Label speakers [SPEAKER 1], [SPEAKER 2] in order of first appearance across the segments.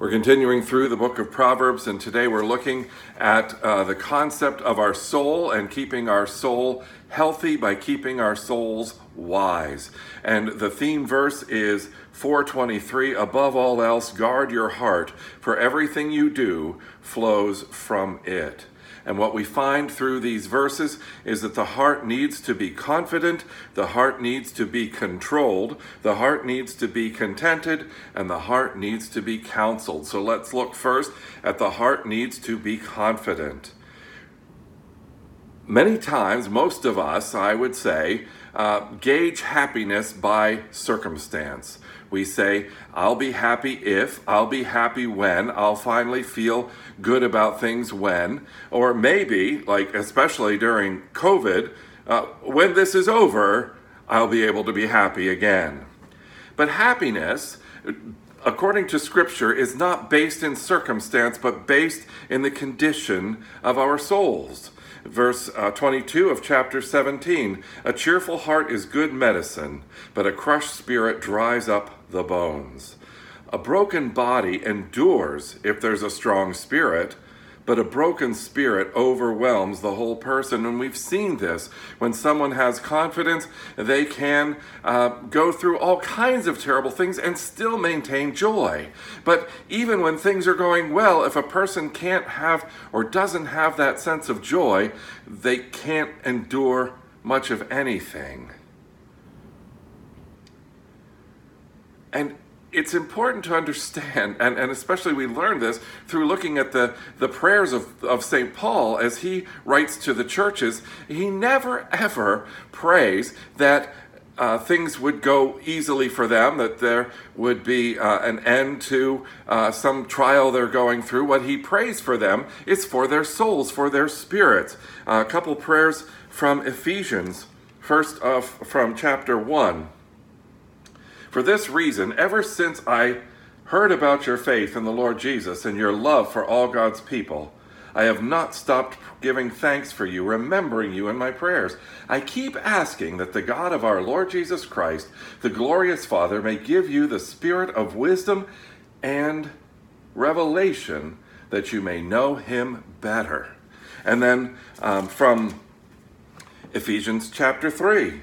[SPEAKER 1] We're continuing through the book of Proverbs, and today we're looking at uh, the concept of our soul and keeping our soul healthy by keeping our souls wise. And the theme verse is 423 Above all else, guard your heart, for everything you do flows from it. And what we find through these verses is that the heart needs to be confident, the heart needs to be controlled, the heart needs to be contented, and the heart needs to be counseled. So let's look first at the heart needs to be confident. Many times, most of us, I would say, uh, gauge happiness by circumstance. We say, I'll be happy if, I'll be happy when, I'll finally feel good about things when, or maybe, like especially during COVID, uh, when this is over, I'll be able to be happy again. But happiness, according to Scripture, is not based in circumstance, but based in the condition of our souls verse uh, 22 of chapter 17 A cheerful heart is good medicine, but a crushed spirit dries up the bones. A broken body endures if there's a strong spirit, but a broken spirit overwhelms the whole person. And we've seen this. When someone has confidence, they can uh, go through all kinds of terrible things and still maintain joy. But even when things are going well, if a person can't have or doesn't have that sense of joy, they can't endure much of anything. And it's important to understand, and, and especially we learn this through looking at the, the prayers of, of St. Paul as he writes to the churches. He never ever prays that uh, things would go easily for them, that there would be uh, an end to uh, some trial they're going through. What he prays for them is for their souls, for their spirits. a couple prayers from Ephesians, first of, from chapter 1. For this reason, ever since I heard about your faith in the Lord Jesus and your love for all God's people, I have not stopped giving thanks for you, remembering you in my prayers. I keep asking that the God of our Lord Jesus Christ, the glorious Father, may give you the spirit of wisdom and revelation that you may know him better. And then um, from Ephesians chapter 3.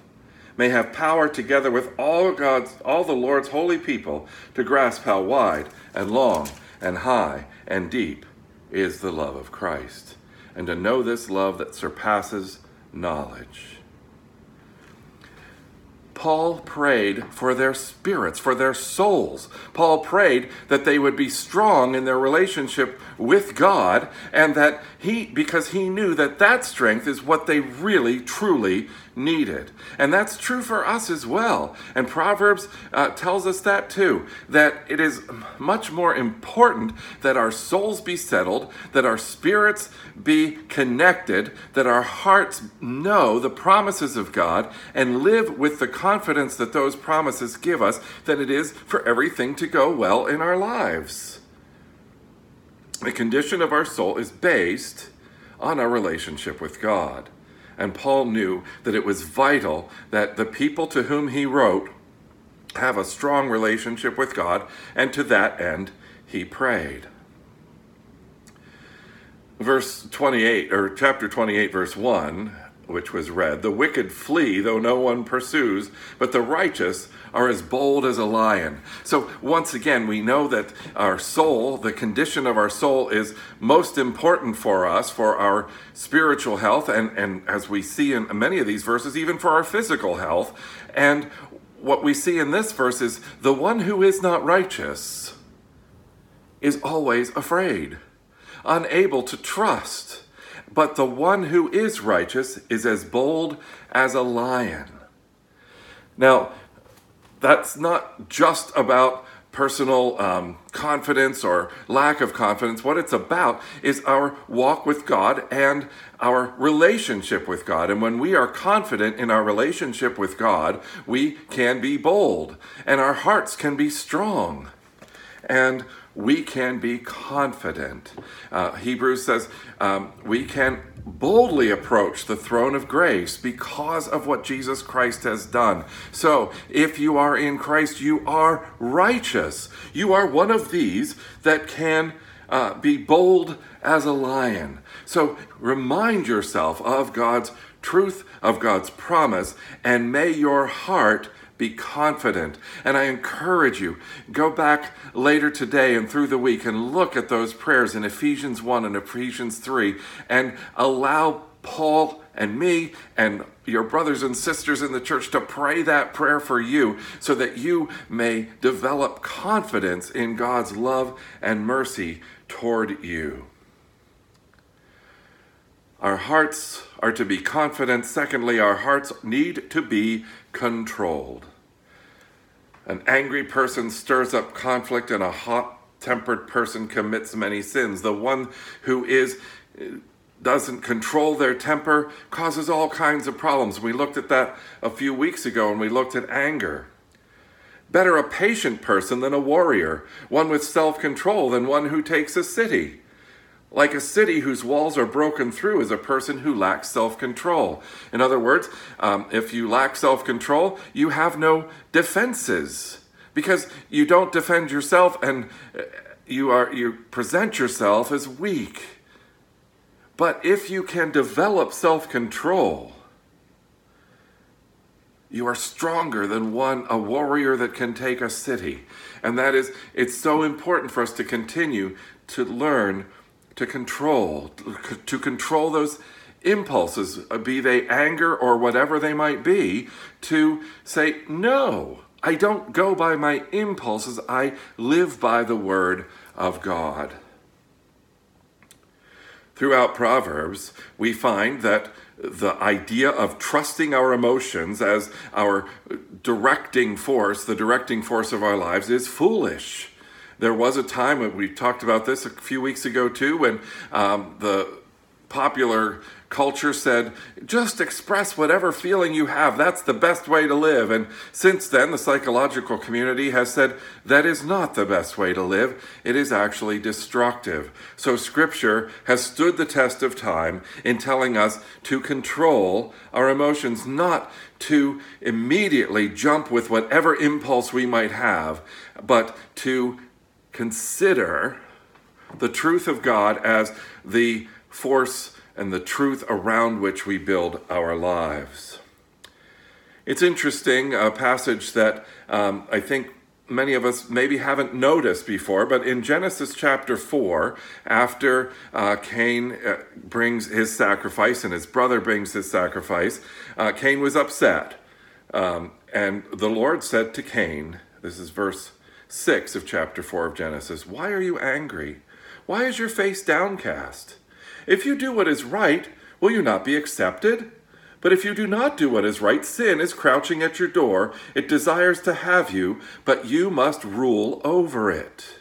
[SPEAKER 1] may have power together with all God's all the Lord's holy people to grasp how wide and long and high and deep is the love of Christ and to know this love that surpasses knowledge. Paul prayed for their spirits, for their souls. Paul prayed that they would be strong in their relationship with God and that he, because he knew that that strength is what they really, truly needed. And that's true for us as well. And Proverbs uh, tells us that too, that it is much more important that our souls be settled, that our spirits be connected, that our hearts know the promises of God and live with the confidence that those promises give us than it is for everything to go well in our lives. The condition of our soul is based on our relationship with God. And Paul knew that it was vital that the people to whom he wrote have a strong relationship with God, and to that end, he prayed. Verse 28, or chapter 28, verse 1 which was read, The wicked flee, though no one pursues, but the righteous are as bold as a lion. So, once again, we know that our soul, the condition of our soul, is most important for us, for our spiritual health, and, and as we see in many of these verses, even for our physical health. And what we see in this verse is the one who is not righteous is always afraid, unable to trust but the one who is righteous is as bold as a lion. Now, that's not just about personal um, confidence or lack of confidence. What it's about is our walk with God and our relationship with God. And when we are confident in our relationship with God, we can be bold and our hearts can be strong. And we can be confident. Uh, Hebrews says um, we can boldly approach the throne of grace because of what Jesus Christ has done. So, if you are in Christ, you are righteous. You are one of these that can uh, be bold as a lion. So, remind yourself of God's truth, of God's promise, and may your heart be confident. And I encourage you, go back later today and through the week and look at those prayers in Ephesians 1 and Ephesians 3 and allow Paul and me and your brothers and sisters in the church to pray that prayer for you so that you may develop confidence in God's love and mercy toward you. Our hearts are to be confident. Secondly, our hearts need to be controlled. An angry person stirs up conflict, and a hot tempered person commits many sins. The one who is uh, doesn't control their temper causes all kinds of problems. We looked at that a few weeks ago and we looked at anger. Better a patient person than a warrior, one with self control than one who takes a city. Like a city whose walls are broken through is a person who lacks self control. In other words, um, if you lack self control, you have no defenses because you don't defend yourself and uh, you, are, you present yourself as weak. But if you can develop self control, you are stronger than one a warrior that can take a city and that is it's so important for us to continue to learn to control, to control those impulses, be they anger or whatever they might be, to say, no, I don't go by my impulses, I live by the word of God. Throughout Proverbs, we find that the idea of trusting our emotions as our directing force, the directing force of our lives, is foolish. There was a time, when we talked about this a few weeks ago too, when um, the popular culture said, just express whatever feeling you have. That's the best way to live. And since then, the psychological community has said that is not the best way to live. It is actually destructive. So, Scripture has stood the test of time in telling us to control our emotions, not to immediately jump with whatever impulse we might have, but to consider the truth of God as the force and the truth around which we build our lives. It's interesting, a passage that um, I think many of us maybe haven't noticed before, but in Genesis chapter 4, after uh, Cain uh, brings his sacrifice and his brother brings his sacrifice, uh, Cain was upset. Um, and the Lord said to Cain, this is verse 6 of chapter 4 of Genesis. Why are you angry? Why is your face downcast? If you do what is right, will you not be accepted? But if you do not do what is right, sin is crouching at your door. It desires to have you, but you must rule over it.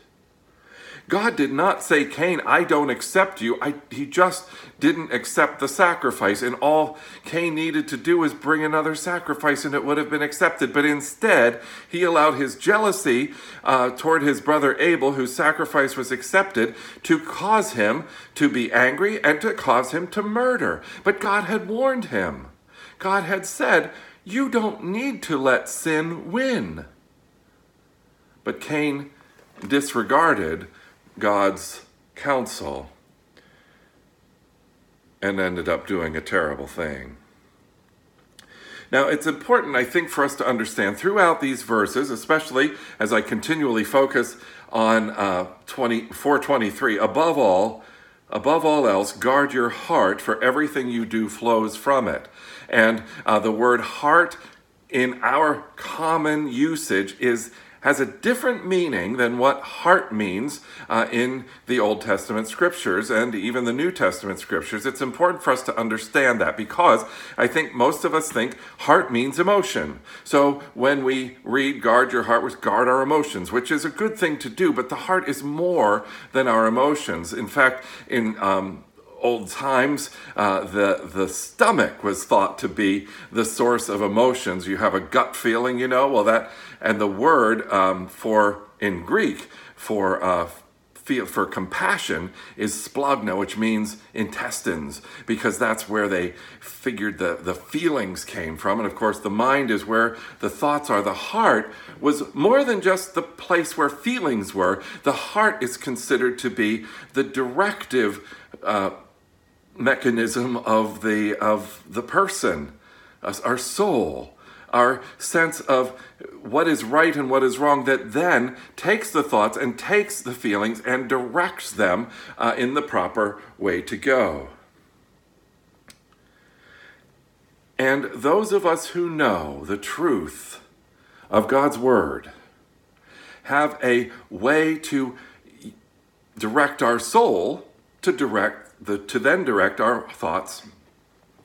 [SPEAKER 1] God did not say, Cain, I don't accept you. I, he just didn't accept the sacrifice. And all Cain needed to do was bring another sacrifice and it would have been accepted. But instead, he allowed his jealousy uh, toward his brother Abel, whose sacrifice was accepted, to cause him to be angry and to cause him to murder. But God had warned him. God had said, You don't need to let sin win. But Cain disregarded God's counsel and ended up doing a terrible thing. Now, it's important, I think, for us to understand throughout these verses, especially as I continually focus on uh, 20, 423, above all, above all else, guard your heart, for everything you do flows from it. And uh, the word heart in our common usage is has a different meaning than what heart means uh, in the Old Testament scriptures and even the New Testament scriptures. It's important for us to understand that because I think most of us think heart means emotion. So when we read guard your heart, we guard our emotions, which is a good thing to do, but the heart is more than our emotions. In fact, in um, old times, uh, the, the stomach was thought to be the source of emotions. You have a gut feeling, you know, well, that, and the word um, for, in Greek, for, uh, for compassion is splagna, which means intestines, because that's where they figured the, the feelings came from. And of course, the mind is where the thoughts are. The heart was more than just the place where feelings were. The heart is considered to be the directive uh, mechanism of the of the person, our soul, our sense of what is right and what is wrong, that then takes the thoughts and takes the feelings and directs them uh, in the proper way to go. And those of us who know the truth of God's Word have a way to direct our soul to direct the, to then direct our thoughts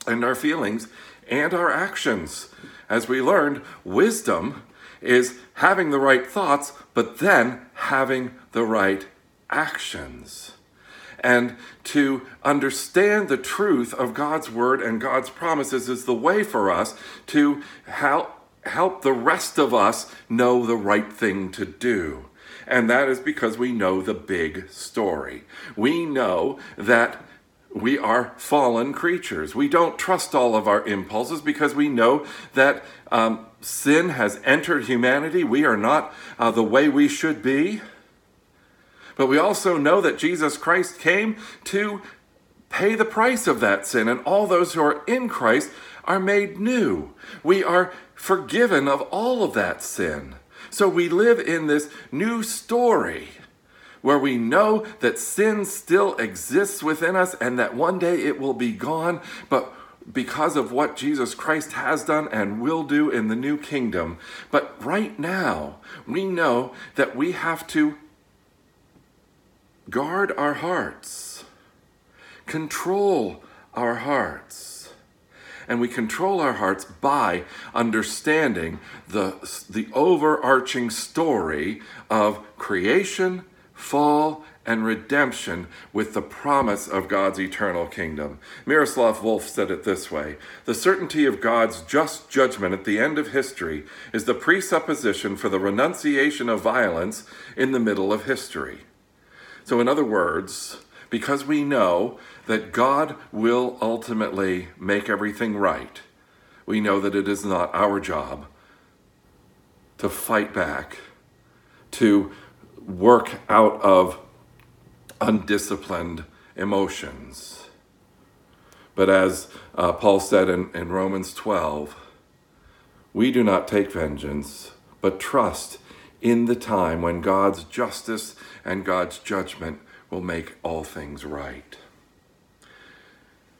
[SPEAKER 1] and our feelings and our actions. As we learned, wisdom is having the right thoughts, but then having the right actions. And to understand the truth of God's word and God's promises is the way for us to help, help the rest of us know the right thing to do. And that is because we know the big story. We know that we are fallen creatures. We don't trust all of our impulses because we know that um, sin has entered humanity. We are not uh, the way we should be. But we also know that Jesus Christ came to pay the price of that sin, and all those who are in Christ are made new. We are forgiven of all of that sin. So we live in this new story where we know that sin still exists within us and that one day it will be gone, but because of what Jesus Christ has done and will do in the new kingdom. But right now, we know that we have to guard our hearts, control our hearts. And we control our hearts by understanding the, the overarching story of creation fall, and redemption with the promise of God's eternal kingdom. Miroslav Volf said it this way The certainty of God's just judgment at the end of history is the presupposition for the renunciation of violence in the middle of history. So, in other words, because we know that God will ultimately make everything right, we know that it is not our job to fight back, to work out of undisciplined emotions. But as uh, Paul said in, in Romans 12, we do not take vengeance, but trust in the time when God's justice and God's judgment will make all things right.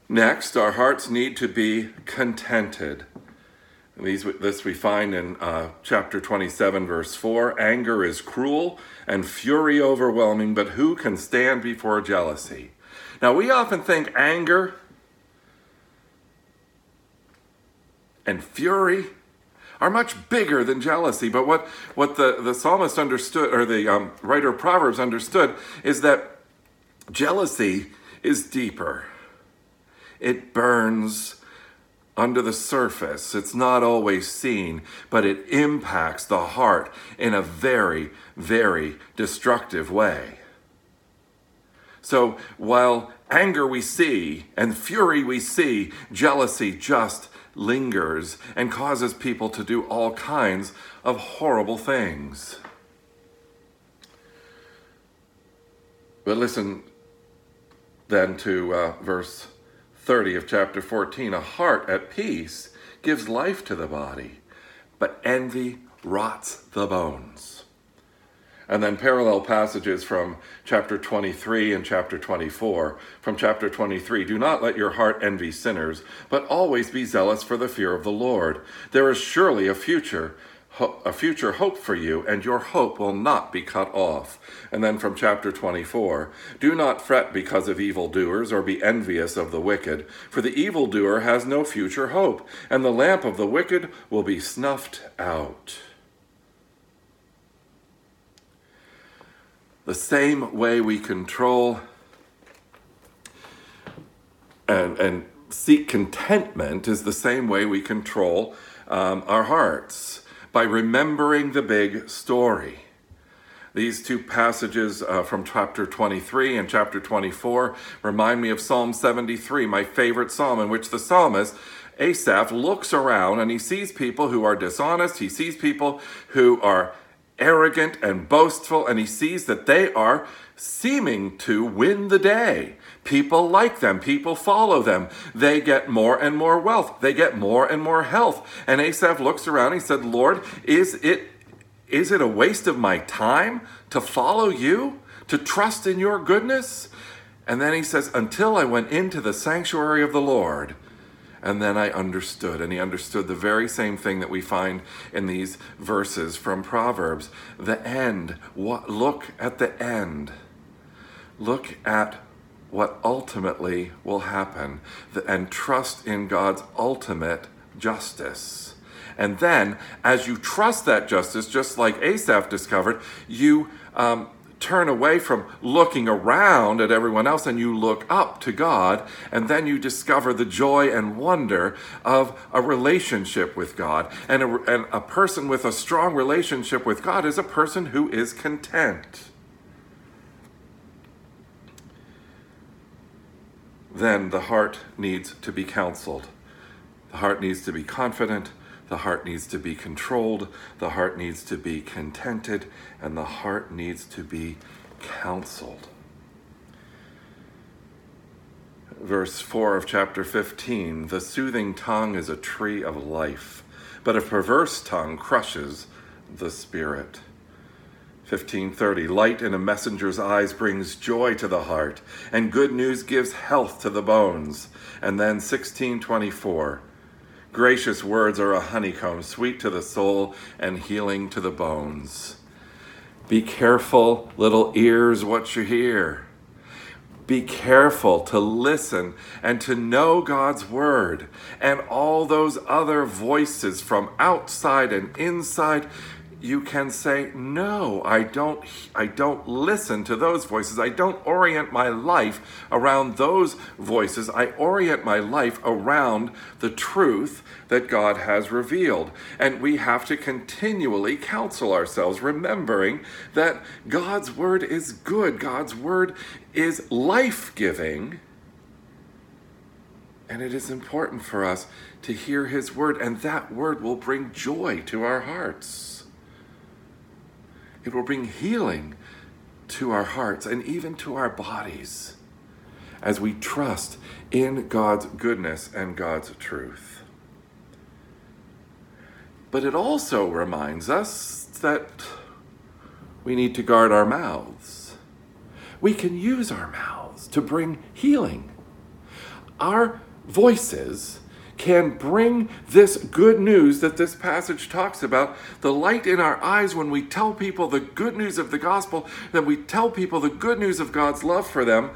[SPEAKER 1] Next, our hearts need to be contented. These, this we find in uh, chapter 27, verse 4. Anger is cruel and fury overwhelming, but who can stand before jealousy? Now, we often think anger and fury are much bigger than jealousy. But what, what the, the psalmist understood, or the um, writer of Proverbs understood, is that jealousy is deeper. It burns under the surface. It's not always seen, but it impacts the heart in a very, very destructive way. So while anger we see and fury we see, jealousy just lingers and causes people to do all kinds of horrible things. But listen then to uh, verse 30 of chapter 14 a heart at peace gives life to the body, but envy rots the bones. And then parallel passages from chapter 23 and chapter 24. From chapter 23 Do not let your heart envy sinners, but always be zealous for the fear of the Lord. There is surely a future a future hope for you, and your hope will not be cut off. And then from chapter 24 Do not fret because of evildoers, or be envious of the wicked, for the evildoer has no future hope, and the lamp of the wicked will be snuffed out. The same way we control and, and seek contentment is the same way we control um, our hearts by remembering the big story. These two passages uh, from chapter 23 and chapter 24 remind me of Psalm 73, my favorite psalm, in which the psalmist, Asaph, looks around and he sees people who are dishonest, he sees people who are arrogant and boastful, and he sees that they are seeming to win the day. People like them, people follow them. They get more and more wealth, they get more and more health. And Asaph looks around he said, Lord, is it is it a waste of my time to follow you, to trust in your goodness? And then he says, Until I went into the sanctuary of the Lord. And then I understood. And he understood the very same thing that we find in these verses from Proverbs. The end. What, look at the end. Look at what ultimately will happen and trust in God's ultimate justice. And then, as you trust that justice, just like Asaph discovered, you um, turn away from looking around at everyone else and you look up to God, and then you discover the joy and wonder of a relationship with God. And a, and a person with a strong relationship with God is a person who is content. then the heart needs to be counseled. The heart needs to be confident. The heart needs to be controlled. The heart needs to be contented. And the heart needs to be counseled. Verse 4 of chapter 15 The soothing tongue is a tree of life, but a perverse tongue crushes the spirit. 1530 Light in a messenger's eyes brings joy to the heart, and good news gives health to the bones. And then 1624 Gracious words are a honeycomb, sweet to the soul and healing to the bones. Be careful, little ears, what you hear. Be careful to listen and to know God's word and all those other voices from outside and inside you can say no i don't i don't listen to those voices. I don't orient my life around those voices. I orient my life around the truth that god has revealed. And we have to continually counsel ourselves remembering that god's word is good. God's word is life-giving. And it is important for us to hear his word and that word will bring joy to our hearts it will bring healing to our hearts and even to our bodies as we trust in God's goodness and God's truth. But it also reminds us that we need to guard our mouths. We can use our mouths to bring healing. Our voices can bring this good news that this passage talks about the light in our eyes when we tell people the good news of the gospel, that we tell people the good news of God's love for them,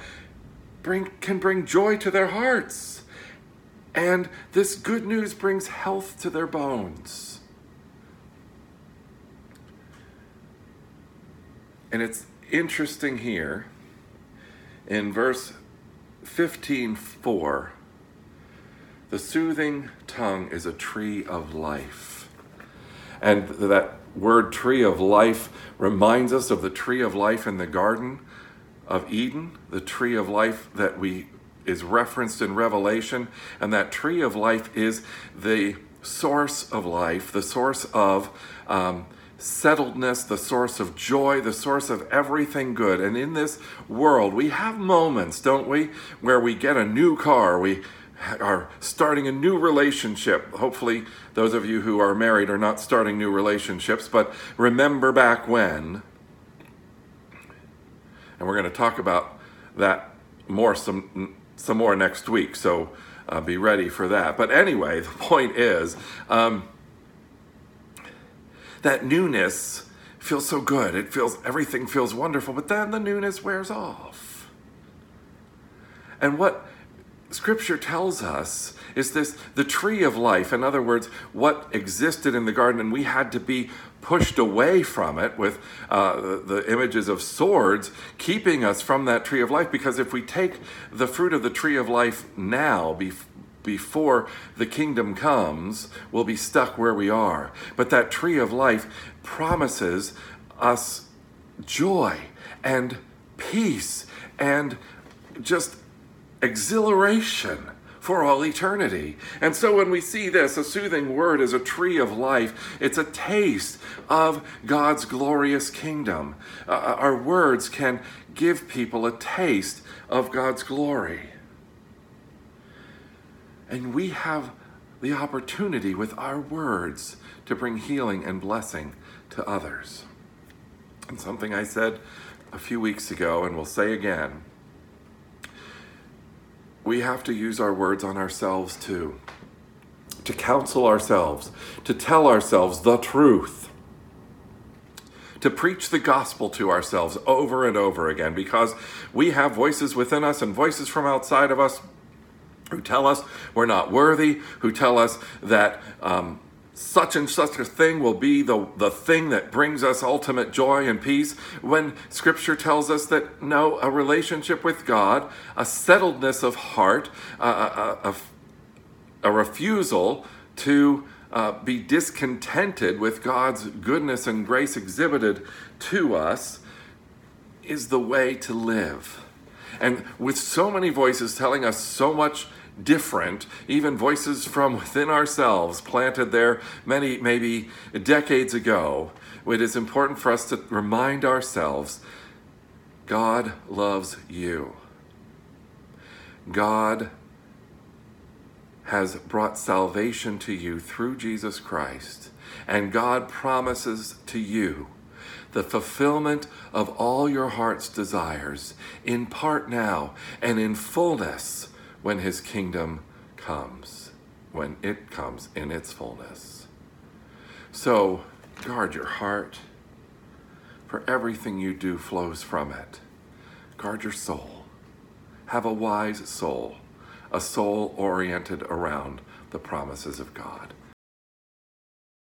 [SPEAKER 1] bring, can bring joy to their hearts. And this good news brings health to their bones. And it's interesting here in verse 15 4 the soothing tongue is a tree of life. And that word tree of life reminds us of the tree of life in the Garden of Eden, the tree of life that we is referenced in Revelation, and that tree of life is the source of life, the source of um, settledness, the source of joy, the source of everything good. And in this world, we have moments, don't we, where we get a new car, we are starting a new relationship. Hopefully, those of you who are married are not starting new relationships, but remember back when. And we're going to talk about that more some some more next week. So uh, be ready for that. But anyway, the point is. Um, that newness feels so good. It feels everything feels wonderful, but then the newness wears off. And what scripture tells us is this the tree of life. In other words what existed in the garden and we had to be pushed away from it with uh, the, images of swords keeping us from that tree of life. Because if we take the fruit of the tree of life now bef- before the kingdom comes we'll be stuck where we are. But that tree of life promises us joy and peace and just exhilaration for all eternity. And so when we see this, a soothing word is a tree of life, it's a taste of God's glorious kingdom. Uh, uh, our words can give people a taste of God's glory. And we have the opportunity with our words to bring healing and blessing to others. And something I said a few weeks ago and will say again we have to use our words on ourselves too. To counsel ourselves, to tell ourselves the truth, to preach the gospel to ourselves over and over again because we have voices within us and voices from outside of us who tell us we're not worthy, who tell us that um, such and such a thing will be the, the thing that brings us ultimate joy and peace when scripture tells us that no a relationship with god a settledness of heart a, a, a, refusal to uh, be discontented with god's goodness and grace exhibited to us is the way to live. And with so many voices telling us so much different, even voices from within ourselves planted there many, maybe decades ago, it is important for us to remind ourselves God loves you. God has brought salvation to you through Jesus Christ, and God promises to you the fulfillment of all your heart's desires, in part now and in fullness when his kingdom comes, when it comes in its fullness. So guard your heart, for everything you do flows from it. Guard your soul. Have a wise soul, a soul oriented around the promises of God.